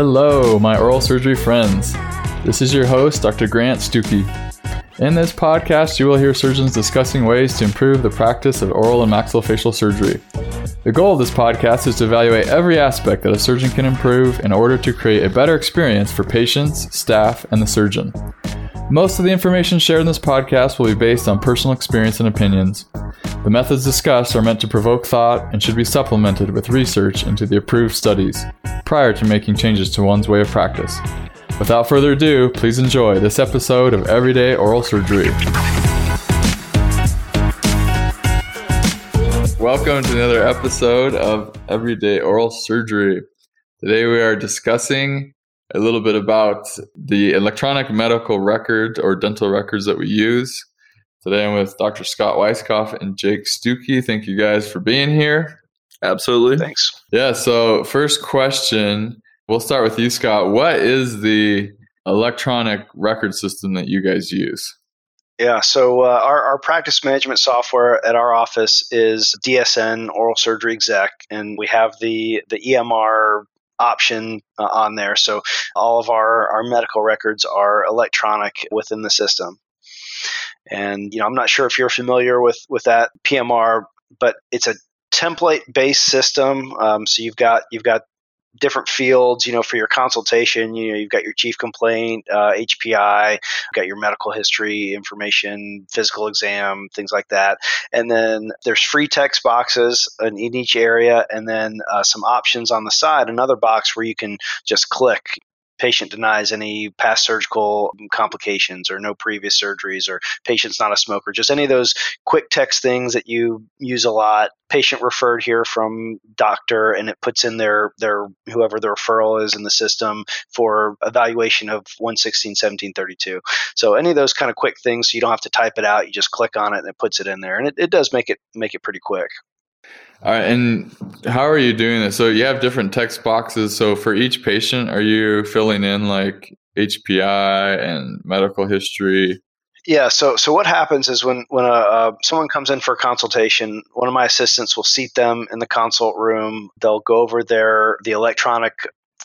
Hello, my oral surgery friends. This is your host, Dr. Grant Stuckey. In this podcast, you will hear surgeons discussing ways to improve the practice of oral and maxillofacial surgery. The goal of this podcast is to evaluate every aspect that a surgeon can improve in order to create a better experience for patients, staff, and the surgeon. Most of the information shared in this podcast will be based on personal experience and opinions. The methods discussed are meant to provoke thought and should be supplemented with research into the approved studies prior to making changes to one's way of practice. Without further ado, please enjoy this episode of Everyday Oral Surgery. Welcome to another episode of Everyday Oral Surgery. Today we are discussing a little bit about the electronic medical record or dental records that we use. Today I'm with Dr. Scott Weiskopf and Jake Stuckey. Thank you guys for being here. Absolutely. Thanks. Yeah, so first question We'll start with you, Scott. What is the electronic record system that you guys use? Yeah, so uh, our, our practice management software at our office is DSN Oral Surgery Exec, and we have the the EMR option uh, on there. So all of our, our medical records are electronic within the system. And you know, I'm not sure if you're familiar with with that PMR, but it's a template based system. Um, so you've got you've got different fields, you know, for your consultation. You know, you've got your chief complaint, uh, HPI, got your medical history information, physical exam, things like that. And then there's free text boxes in, in each area, and then uh, some options on the side. Another box where you can just click patient denies any past surgical complications or no previous surgeries or patient's not a smoker. Just any of those quick text things that you use a lot. Patient referred here from doctor and it puts in their their whoever the referral is in the system for evaluation of 116 1732 so any of those kind of quick things you don't have to type it out. You just click on it and it puts it in there. And it, it does make it make it pretty quick all right, and how are you doing this? So you have different text boxes. So for each patient, are you filling in like HPI and medical history? Yeah. So so what happens is when when a, uh, someone comes in for a consultation, one of my assistants will seat them in the consult room. They'll go over their the electronic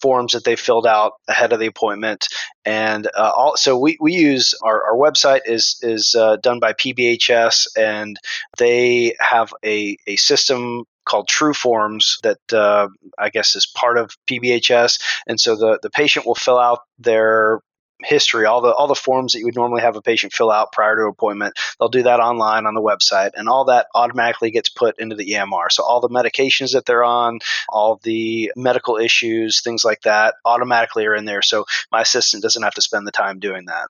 forms that they filled out ahead of the appointment. And uh, so we, we use our, our website is is uh, done by PBHS, and they have a, a system called True Forms that uh, I guess is part of PBHS. And so the, the patient will fill out their history, all the all the forms that you would normally have a patient fill out prior to appointment. They'll do that online on the website, and all that automatically gets put into the EMR. So all the medications that they're on, all the medical issues, things like that, automatically are in there. So my assistant doesn't have to spend the time doing that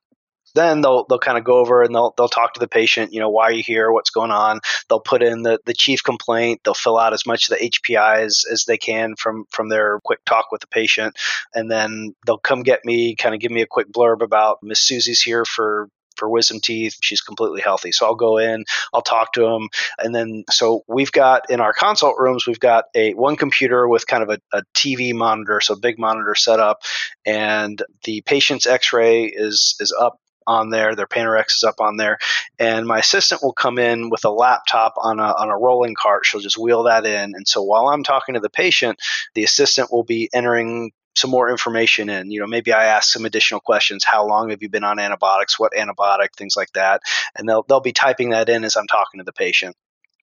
then they'll they'll kind of go over and they'll they'll talk to the patient. You know, why are you here? What's going on? They'll put in the the chief complaint. They'll fill out as much of the HPI as, as they can from from their quick talk with the patient, and then they'll come get me, kind of give me a quick blurb about Miss Susie's here for for wisdom teeth. She's completely healthy. So I'll go in, I'll talk to them. And then, so we've got in our consult rooms, we've got a one computer with kind of a, a TV monitor, so big monitor set up. And the patient's x ray is, is up on there. Their Panorex is up on there, and my assistant will come in with a laptop on a on a rolling cart. She'll just wheel that in, and so while I'm talking to the patient, the assistant will be entering some more information in. You know, maybe I ask some additional questions. How long have you been on antibiotics? What antibiotic? Things like that, and they'll they'll be typing that in as I'm talking to the patient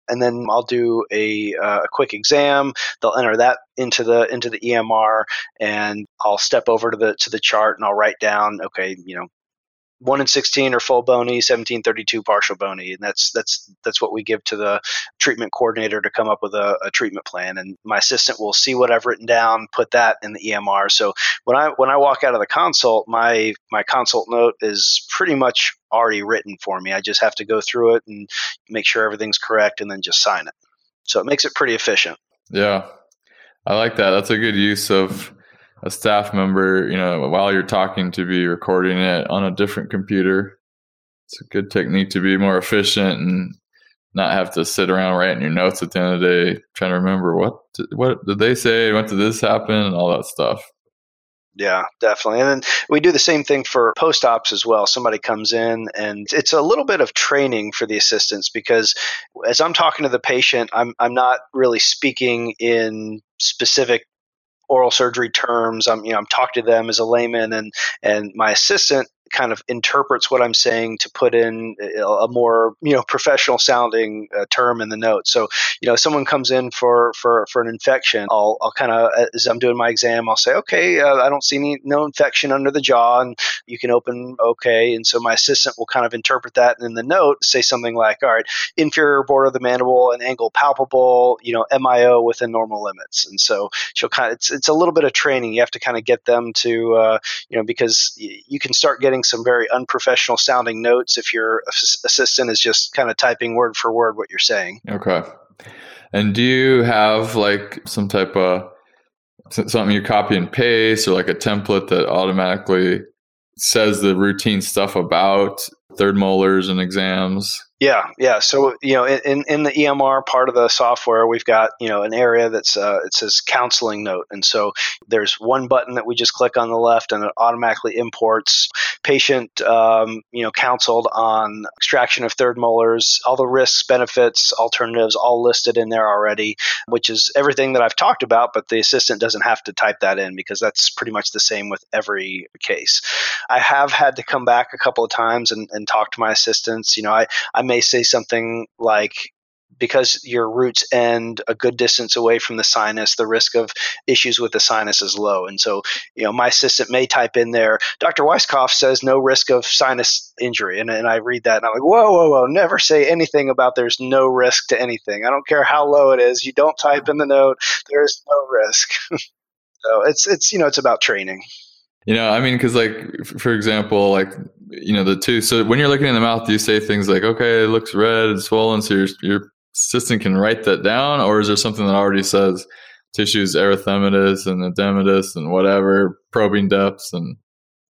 and then I'll do a, uh, a quick exam. They'll enter that into the into the EMR, and I'll step over to the to the chart and I'll write down, okay, you know, one in sixteen are full bony, seventeen thirty two partial bony, and that's that's that's what we give to the treatment coordinator to come up with a, a, treatment plan. And my assistant will see what I've written down, put that in the EMR. So when I when I walk out of the consult, my my consult note is pretty much already written for me. I just have to go through it and make sure everything's correct, and then just sign it. So it makes it pretty efficient. Yeah, I like that. That's a good use of a staff member, you know, while you're talking to be recording it on a different computer. It's a good technique to be more efficient and not have to sit around writing your notes at the end of the day trying to remember what did, what did they say, when did this happen, and all that stuff. Yeah, definitely. And then we do the same thing for post ops as well. Somebody comes in and it's a little bit of training for the assistants because as I'm talking to the patient, I'm, I'm not really speaking in specific oral surgery terms. I'm, you know, I'm talking to them as a layman, and and my assistant kind of interprets what I'm saying to put in a more you know professional sounding uh, term in the note. So you know, someone comes in for for for an infection, I'll I'll kind of as I'm doing my exam, I'll say, okay, uh, I don't see any no infection under the jaw, and you can open okay. And so my assistant will kind of interpret that in the note, say something like, all right, inferior border of the mandible and angle palpable, you know, MIO within normal limits. And so she'll kind of it's it's a little bit of training. You have to kind of get them to uh, you know because you can start getting some very unprofessional sounding notes if your assistant is just kind of typing word for word what you're saying. Okay. And do you have like some type of something you copy and paste or like a template that automatically says the routine stuff about third molars and exams? Yeah, yeah. So you know, in in the EMR part of the software, we've got you know an area that's uh, it says counseling note, and so there's one button that we just click on the left, and it automatically imports patient um, you know counseled on extraction of third molars, all the risks, benefits, alternatives, all listed in there already, which is everything that I've talked about. But the assistant doesn't have to type that in because that's pretty much the same with every case. I have had to come back a couple of times and, and talk to my assistants. You know, I I may say something like because your roots end a good distance away from the sinus, the risk of issues with the sinus is low. And so, you know, my assistant may type in there, Dr. Weisskopf says no risk of sinus injury. And, and I read that and I'm like, whoa, whoa, whoa, never say anything about there's no risk to anything. I don't care how low it is. You don't type in the note, there's no risk. so it's, it's, you know, it's about training. You know, I mean, because like, for example, like you know the two. So when you're looking in the mouth, do you say things like, "Okay, it looks red and swollen," so your your assistant can write that down, or is there something that already says tissues erythematous and edematous and whatever probing depths and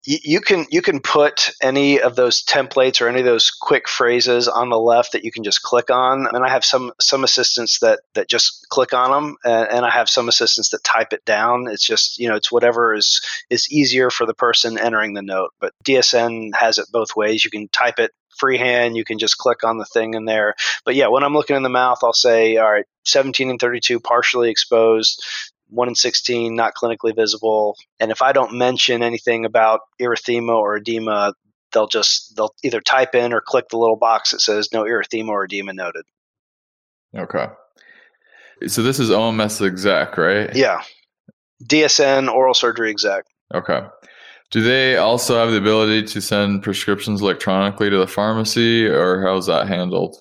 you can you can put any of those templates or any of those quick phrases on the left that you can just click on. And i have some some assistants that that just click on them and, and, i have some assistants that type it down. It's just you know it's whatever is is easier for the person entering the note. But dsn has it both ways. You can type it freehand. You can just click on the thing in there. But yeah when i'm looking in the mouth i'll say all right 17 and 32 partially exposed 1 in 16 not clinically visible. And if i don't mention anything about erythema or edema they'll just they'll either type in or click the little box that says no erythema or edema noted. Okay. So this is oms exec right? Yeah. Dsn oral surgery exec. Okay. Do they also have the ability to send prescriptions electronically to the pharmacy or how's that handled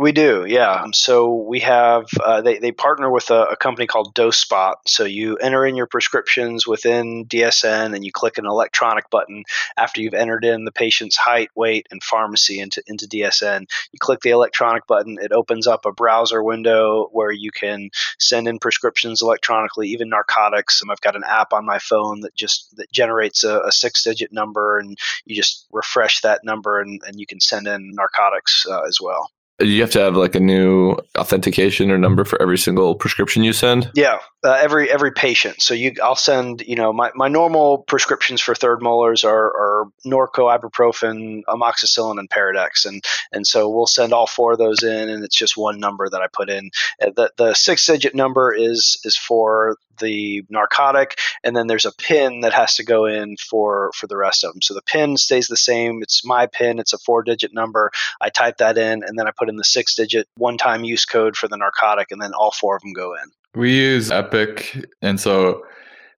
we do, yeah. So we have uh, they they partner with a, a, company called DoseSpot. So you enter in your prescriptions within DSN, and you click an electronic button after you've entered in the patient's height, weight, and pharmacy into into DSN. You click the electronic button, it opens up a browser window where you can send in prescriptions electronically, even narcotics. And I've got an app on my phone that just that generates a, a six digit number, and you just refresh that number, and, and you can send in narcotics uh, as well you have to have like a new authentication or number for every single prescription you send? Yeah uh, every every patient. So you i'll send you know my, my normal prescriptions for third molars are, are norco ibuprofen amoxicillin and Peridex. And and so we'll send all four of those in and it's just one number that i put in. Uh, the, the six digit number is is for the narcotic, and then there's a pin that has to go in for for the rest of them. So the pin stays the same. It's my pin. It's a four digit number. I type that in, and then I put in the six digit one time use code for the narcotic, and then all four of them go in. We use Epic, and so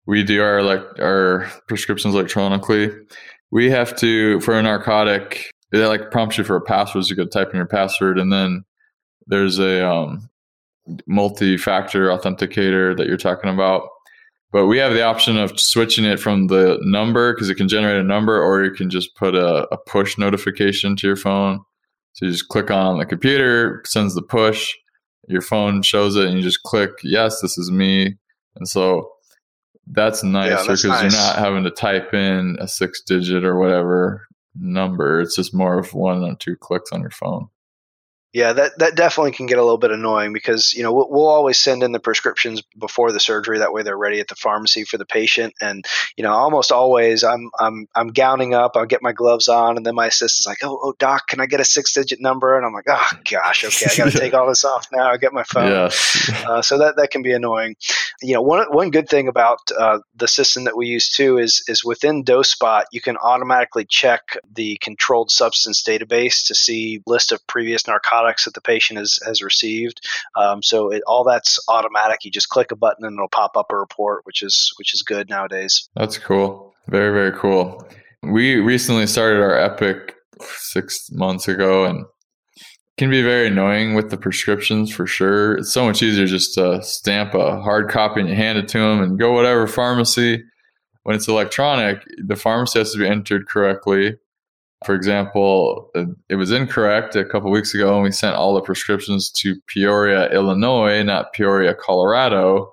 we do our like our prescriptions electronically. We have to for a narcotic. It like prompts you for a password. So you could type in your password, and then there's a um, multi-factor authenticator that you're talking about. But we have the option of switching it from the number because it can generate a number or you can just put a, a, push notification to your phone. So you just click on the computer sends the push your phone shows it and you just click yes this is me. And so that's nice because yeah, nice. you're not having to type in a six digit or whatever number. It's just more of one or two clicks on your phone yeah, that, that definitely can get a little bit annoying because you know we'll, we'll, always send in the prescriptions before the surgery. That way they're ready at the pharmacy for the patient. And you know, almost always I'm I'm I'm gowning up. I'll get my gloves on, and then my assistant's like, "Oh, oh, doc, can I get a six digit number?" And I'm like, "Oh gosh, okay, I got to take all this off now. I get my phone." Yes. Uh, so that that can be annoying. You know, one one good thing about uh, the system that we use too is is within DoseSpot you can automatically check the controlled substance database to see list of previous narcotics that the patient has has received. Um, so it, all that's automatic. You just click a button and it'll pop up a report, which is which is good nowadays. That's cool. Very very cool. We recently started our Epic six months ago and can be very annoying with the prescriptions for sure. It's so much easier just to stamp a hard copy and you hand it to them and go whatever pharmacy. When it's electronic, the pharmacy has to be entered correctly. For example, it was incorrect a couple weeks ago, and we sent all the prescriptions to Peoria, Illinois, not Peoria, Colorado.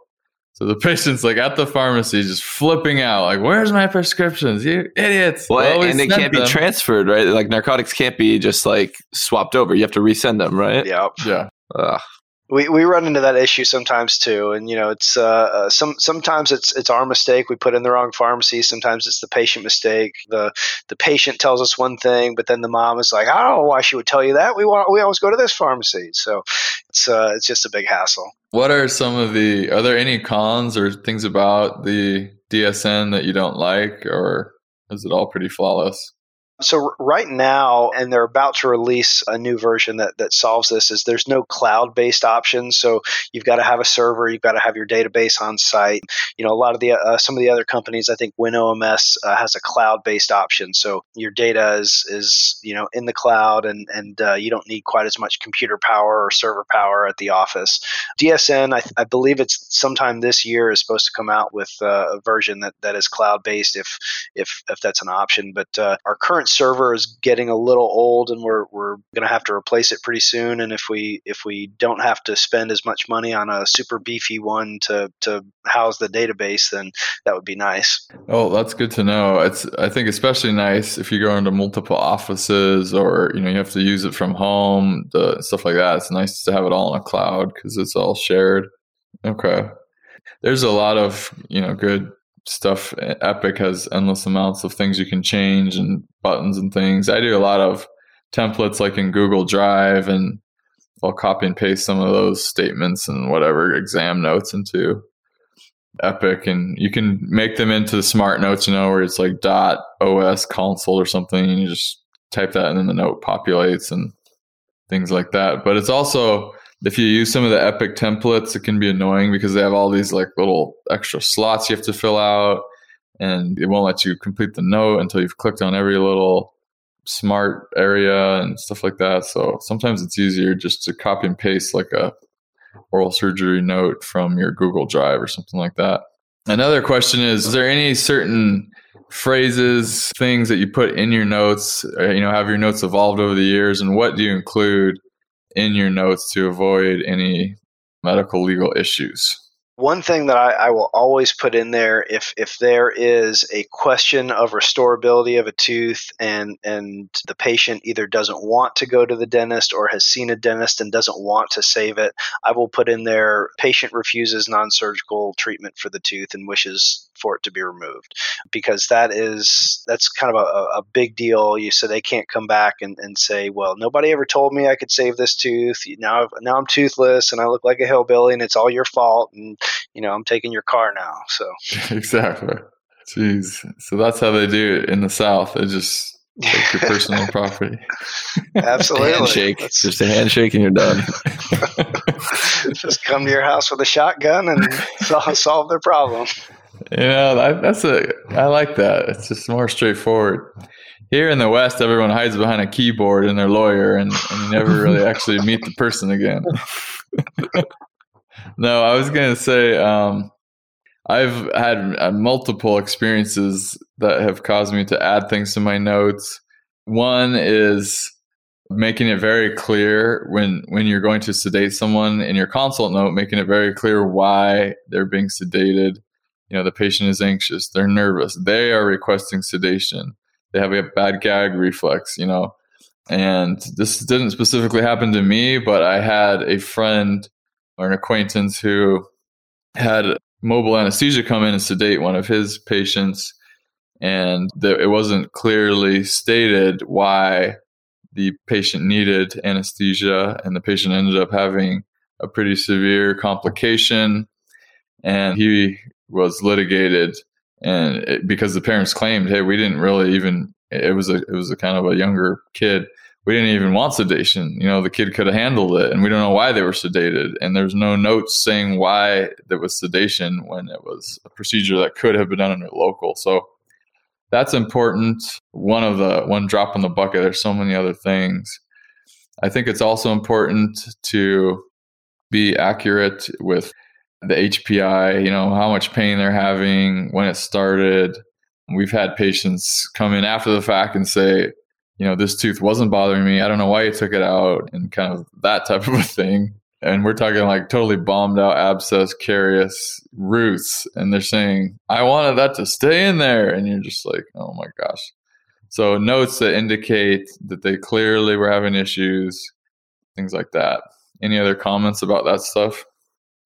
So the patient's like at the pharmacy, just flipping out, like, "Where's my prescriptions, you idiots?" Well, and they can't them. be transferred, right? Like narcotics can't be just like swapped over. You have to resend them, right? Yeah, yeah. Ugh we, we run into that issue sometimes too and you know it's uh, uh, some sometimes it's it's our mistake we put in the wrong pharmacy sometimes it's the patient mistake the the patient tells us one thing but then the mom is like I don't know why she would tell you that we want we always go to this pharmacy so it's uh, it's just a big hassle. What are some of the are there any cons or things about the DSN that you don't like or is it all pretty flawless so right now, and they're about to release a new version that, that solves this, is there's no cloud-based option. So you've got to have a server, you've got to have your database on site. You know, a lot of the uh, some of the other companies, I think WinOMS uh, has a cloud-based option. So your data is is you know in the cloud, and and uh, you don't need quite as much computer power or server power at the office. DSN, I, I believe it's sometime this year is supposed to come out with uh, a version that, that is cloud-based if if if that's an option. But uh, our current server is getting a little old and we're, we're going to have to replace it pretty soon. And if we if we don't have to spend as much money on a super beefy one to to house the database then that would be nice. Oh that's good to know. It's i think especially nice if you go into multiple offices or you know you have to use it from home the stuff like that. It's nice to have it all in a cloud because it's all shared. Okay. There's a lot of you know good stuff. Epic has endless amounts of things you can change and buttons and things. I do a lot of templates like in Google Drive and I'll copy and paste some of those statements and whatever exam notes into Epic and you can make them into smart notes, you know, where it's like dot OS console or something and you just type that and then the note populates and things like that. But it's also if you use some of the Epic templates, it can be annoying because they have all these like little extra slots you have to fill out, and it won't let you complete the note until you've clicked on every little smart area and stuff like that. So sometimes it's easier just to copy and paste like a oral surgery note from your Google Drive or something like that. Another question is: Is there any certain phrases, things that you put in your notes? Uh, you know, have your notes evolved over the years, and what do you include? In your notes to avoid any medical legal issues? One thing that I, I, will always put in there if if there is a question of restorability of a tooth and and the patient either doesn't want to go to the dentist or has seen a dentist and doesn't want to save it, I will put in there patient refuses non-surgical treatment for the tooth and wishes for it to be removed because that is that's kind of a, a big deal. You so they can't come back and, and say, well, nobody ever told me I could save this tooth. Now now I'm toothless and I look like a hillbilly and it's all your fault and you know I'm taking your car now. So exactly. Jeez. So that's how they do it in the South. They just take your personal property. Absolutely. handshake. That's, just a handshake and you're done. just come to your house with a shotgun and solve their problem. You know, that's a I like that. It's just more straightforward. Here in the West, everyone hides behind a keyboard and their lawyer, and, and you never really actually meet the person again. No, I was gonna say um, I've had uh, multiple experiences that have caused me to add things to my notes. One is making it very clear when when you're going to sedate someone in your consult note, making it very clear why they're being sedated you know the patient is anxious they're nervous they are requesting sedation they have a bad gag reflex you know and this didn't specifically happen to me but i had a friend or an acquaintance who had mobile anesthesia come in and sedate one of his patients and it wasn't clearly stated why the patient needed anesthesia and the patient ended up having a pretty severe complication and he was litigated and it, because the parents claimed hey we didn't really even it was a it was a kind of a younger kid we didn't even want sedation. You know the kid could have handled it and we don't know why they were sedated and there's no notes saying why there was sedation when it was a procedure that could have been done under local. So that's important. One of the one drop in the bucket there's so many other things. I think it's also important to be accurate with the HPI, you know, how much pain they're having, when it started. We've had patients come in after the fact and say, you know, this tooth wasn't bothering me. I don't know why you took it out, and kind of that type of a thing. And we're talking like totally bombed out abscess, carious roots. And they're saying, I wanted that to stay in there. And you're just like, oh my gosh. So, notes that indicate that they clearly were having issues, things like that. Any other comments about that stuff?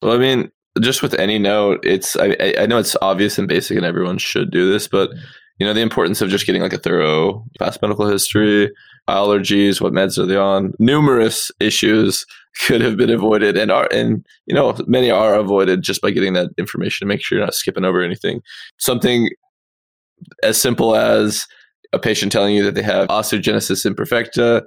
Well, I mean, just with any note, it's I, I know it's obvious and basic, and everyone should do this, but you know the importance of just getting like a thorough past medical history, allergies, what meds are they on, numerous issues could have been avoided and are and you know many are avoided just by getting that information to make sure you're not skipping over anything. Something as simple as a patient telling you that they have osteogenesis imperfecta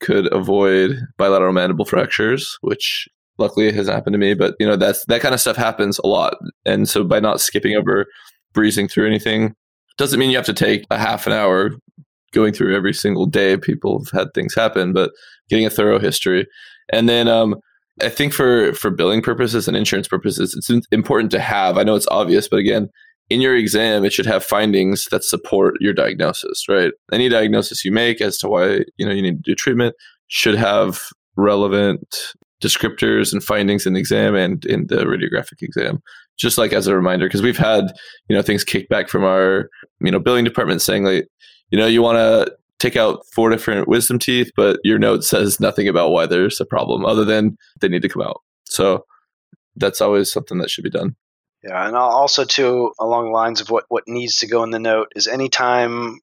could avoid bilateral mandible fractures, which luckily hasn't happened to me but you know that's that kind of stuff happens a lot and so by not skipping over breezing through anything doesn't mean you have to take a half an hour going through every single day people have had things happen but getting a thorough history. And then um, i think for for billing purposes and insurance purposes it's important to have i know it's obvious but again in your exam it should have findings that support your diagnosis right? Any diagnosis you make as to why you know you need to do treatment should have relevant descriptors and findings in the exam and in the radiographic exam just like as a reminder because we've had you know things kicked back from our you know billing department saying like you know you want to take out four different wisdom teeth but your note says nothing about why there's a problem other than they need to come out. So that's always something that should be done. Yeah and also too along the lines of what what needs to go in the note is anytime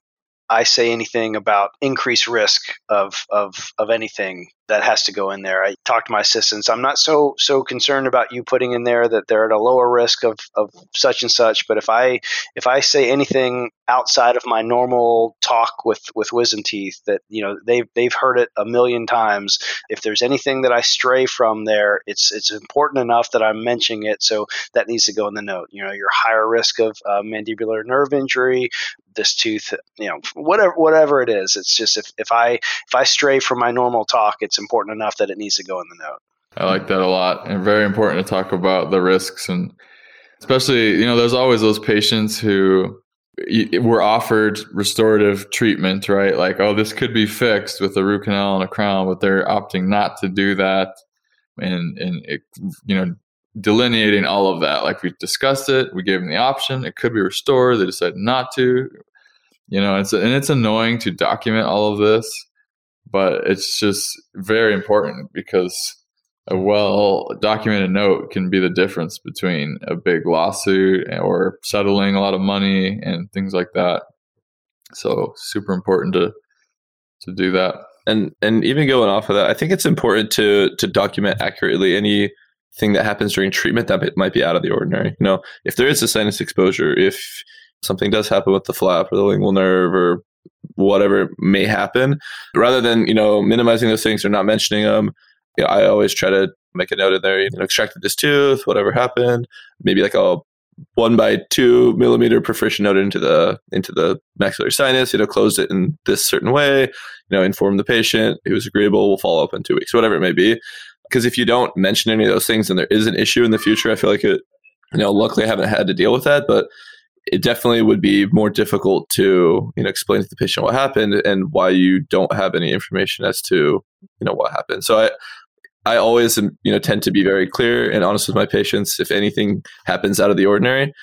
I say anything about increased risk of, of, of anything that has to go in there. I talk to my assistants. I'm not so so concerned about you putting in there that they're at a lower risk of, of such and such. But if I if I say anything outside of my normal talk with with wisdom teeth, that you know they've they've heard it a million times. If there's anything that I stray from there, it's it's important enough that I'm mentioning it. So that needs to go in the note. You know, you're higher risk of uh, mandibular nerve injury. This tooth, you know, whatever whatever it is. It's just if, if I if I stray from my normal talk, it's it's important enough that it needs to go in the note. I like that a lot, and very important to talk about the risks, and especially you know, there's always those patients who were offered restorative treatment, right? Like, oh, this could be fixed with a root canal and a crown, but they're opting not to do that, and and it, you know, delineating all of that. Like we discussed it, we gave them the option. It could be restored. They decided not to. You know, it's and it's annoying to document all of this but it's just very important because a well documented note can be the difference between a big lawsuit or settling a lot of money and things like that. So super important to to do that. And and even going off of that, I think it's important to to document accurately anything that happens during treatment that might be out of the ordinary. You know, if there is a sinus exposure, if something does happen with the flap or the lingual nerve or whatever may happen. Rather than you know minimizing those things or not mentioning them you know, i always try to make a note in there you know extracted this tooth whatever happened maybe like a one by two millimeter perforation note into the into the maxillary sinus you know closed it in this certain way you know inform the patient it was agreeable we'll follow up in two weeks whatever it may be. Because if you don't mention any of those things and there is an issue in the future i feel like it you know luckily i haven't had to deal with that but it definitely would be more difficult to you know explain to the patient what happened and why you don't have any information as to you know what happened. So I I always um, you know tend to be very clear and honest with my patients if anything happens out of the ordinary,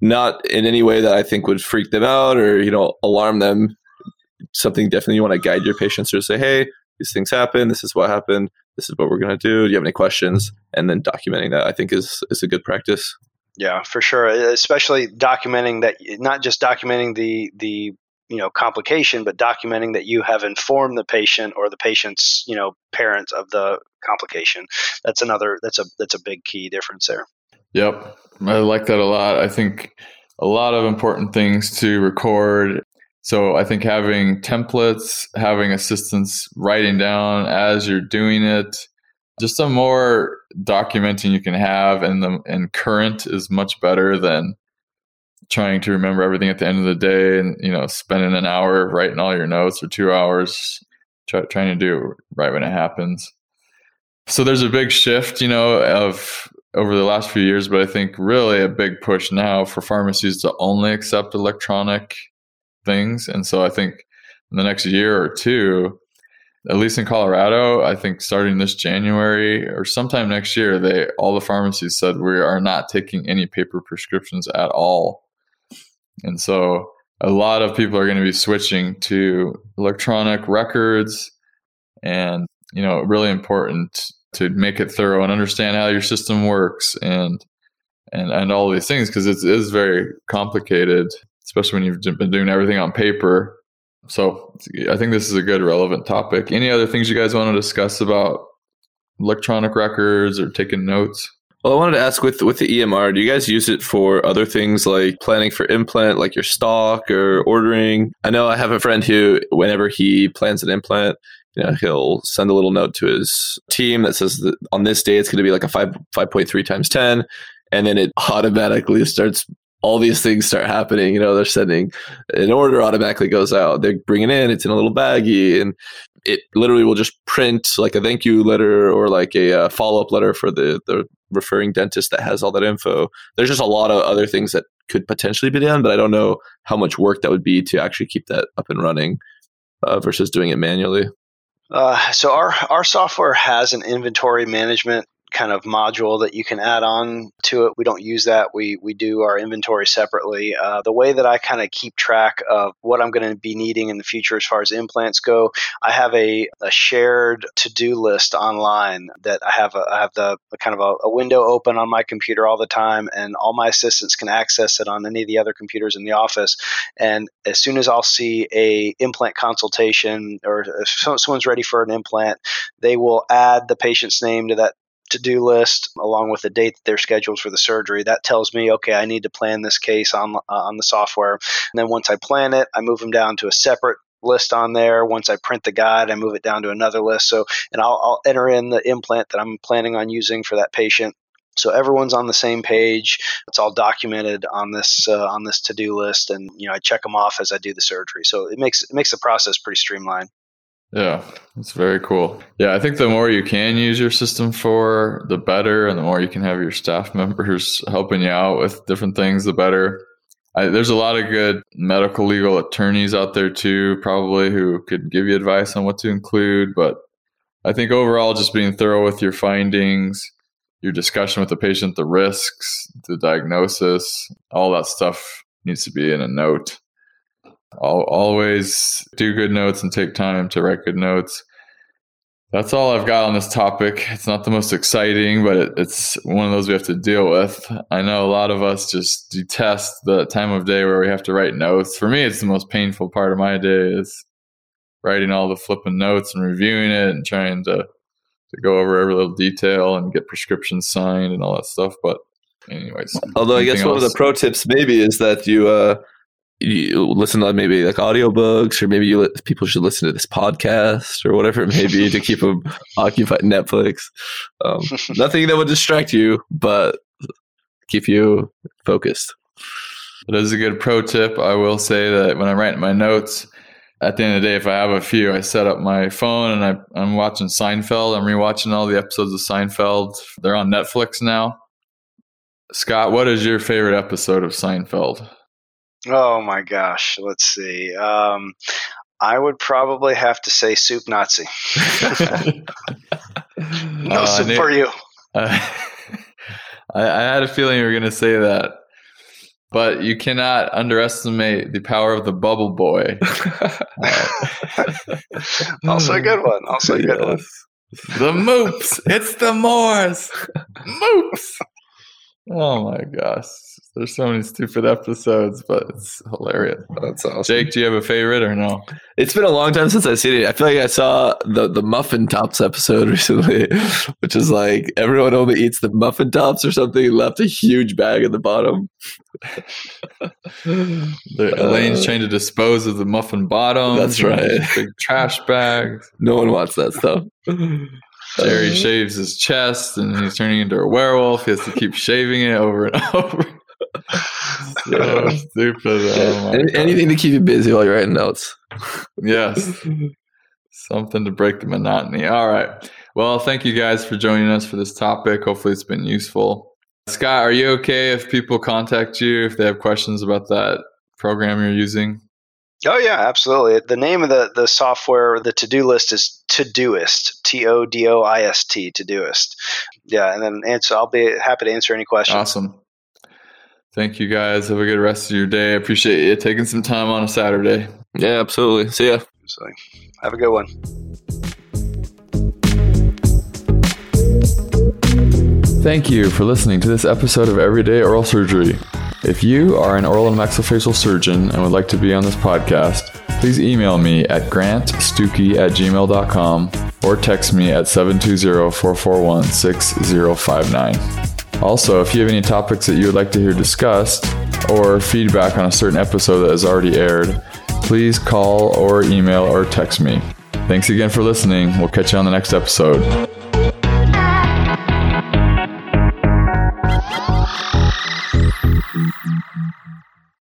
not in any way that I think would freak them out or you know alarm them. Something definitely you want to guide your patients to say, hey, these things happen. This is what happened. This is what we're going to do. Do you have any questions? And then documenting that I think is is a good practice. Yeah, for sure. Especially documenting that, not just documenting the the you know complication, but documenting that you have informed the patient or the patient's you know parents of the complication. That's another. That's a that's a big key difference there. Yep. I like that a lot. I think a lot of important things to record. So I think having templates, having assistants writing down as you're doing it, just a more documenting you can have and the and current is much better than trying to remember everything at the end of the day and you know spending an hour writing all your notes or two hours try, trying to do it right when it happens. So there's a big shift you know of over the last few years but i think really a big push now for pharmacies to only accept electronic things. And so i think in the next year or two at least in colorado i think starting this january or sometime next year they all the pharmacies said we are not taking any paper prescriptions at all. And so a lot of people are going to be switching to electronic records and you know really important to make it thorough and understand how your system works and and and all these things because it is very complicated especially when you've been doing everything on paper so i think this is a good relevant topic any other things you guys want to discuss about electronic records or taking notes well, I wanted to ask with with the EMR, do you guys use it for other things like planning for implant, like your stock or ordering? I know I have a friend who, whenever he plans an implant, you know, he'll send a little note to his team that says that on this day it's going to be like a five five point three times ten, and then it automatically starts. All these things start happening. You know, they're sending an order automatically goes out. They're bringing in. It's in a little baggie, and it literally will just print like a thank you letter or like a uh, follow up letter for the the referring dentist that has all that info. There's just a lot of other things that could potentially be done, but I don't know how much work that would be to actually keep that up and running uh, versus doing it manually. Uh, so our our software has an inventory management kind of module that you can add on to it. We don't use that. We we do our inventory separately. Uh, the way that I kind of keep track of what I'm going to be needing in the future as far as implants go, I have a, a shared to do list online that I have. A, I have the kind of a, a window open on my computer all the time, and all my assistants can access it on any of the other computers in the office. And as soon as I'll see a implant consultation or if someone's ready for an implant, they will add the patient's name to that to do list along with the date that they're scheduled for the surgery. That tells me, okay, I need to plan this case on, uh, on the software. And then once I plan it, I move them down to a separate list on there. Once I print the guide, I move it down to another list. So, and I'll, I'll enter in the implant that I'm planning on using for that patient. So everyone's on the same page. It's all documented on this uh, on this to do list, and you know I check them off as I do the surgery. So it makes it makes the process pretty streamlined. Yeah, it's very cool. Yeah, I think the more you can use your system for, the better, and the more you can have your staff members helping you out with different things, the better. I, there's a lot of good medical legal attorneys out there too, probably who could give you advice on what to include. But I think overall, just being thorough with your findings, your discussion with the patient, the risks, the diagnosis, all that stuff needs to be in a note. I'll always do good notes and take time to write good notes. That's all I've got on this topic. It's not the most exciting, but it, it's one of those we have to deal with. I know a lot of us just detest the time of day where we have to write notes. For me, it's the most painful part of my day is writing all the flipping notes and reviewing it and trying to to go over every little detail and get prescriptions signed and all that stuff. But anyways, although I guess else? one of the pro tips maybe is that you uh, you listen to maybe like audiobooks or maybe you let, people should listen to this podcast or whatever it may be to keep them occupied. Netflix. Um, nothing that would distract you but keep you focused. That is a good pro tip. I will say that when i'm writing my notes at the end of the day if i have a few i set up my phone and I, i'm watching seinfeld. I'm rewatching all the episodes of seinfeld. They're on netflix now. Scott what is your favorite episode of seinfeld Oh my gosh. Let's see. Um, I would probably have to say soup Nazi. no uh, soup for you. Uh, I, I, had a feeling you were going to say that, but you cannot underestimate the power of the bubble boy. also a good one. Also a good yes. one. The moops. It's the Moors. Moops. Oh my gosh. There's so many stupid episodes, but it's hilarious. That's awesome. Jake, do you have a favorite or no? It's been a long time since I've seen it. I feel like I saw the, the muffin tops episode recently, which is like everyone only eats the muffin tops or something left a huge bag at the bottom. The, Elaine's trying to dispose of the muffin bottom. That's right. Big trash bags. No one wants that stuff. Jerry Uh, shaves his chest and he's turning into a werewolf. He has to keep shaving it over and over. So oh. stupid. Oh Any- anything to keep you busy while you're writing notes. Yes. Something to break the monotony. All right. Well, thank you guys for joining us for this topic. Hopefully, it's been useful. Scott, are you okay if people contact you if they have questions about that program you're using? Oh yeah, absolutely. The name of the the software, the to do list is Todoist, T O D O I S T, Todoist. Yeah, and then answer. I'll be happy to answer any questions. Awesome. Thank you guys. Have a good rest of your day. I appreciate you taking some time on a Saturday. Yeah, absolutely. See ya. So, have a good one. Thank you for listening to this episode of Everyday Oral Surgery. If you are an oral and maxillofacial surgeon and would like to be on this podcast, please email me at grantstuckey at gmail.com or text me at 720-441-6059. Also, if you have any topics that you would like to hear discussed or feedback on a certain episode that has already aired, please call or email or text me. Thanks again for listening. We'll catch you on the next episode.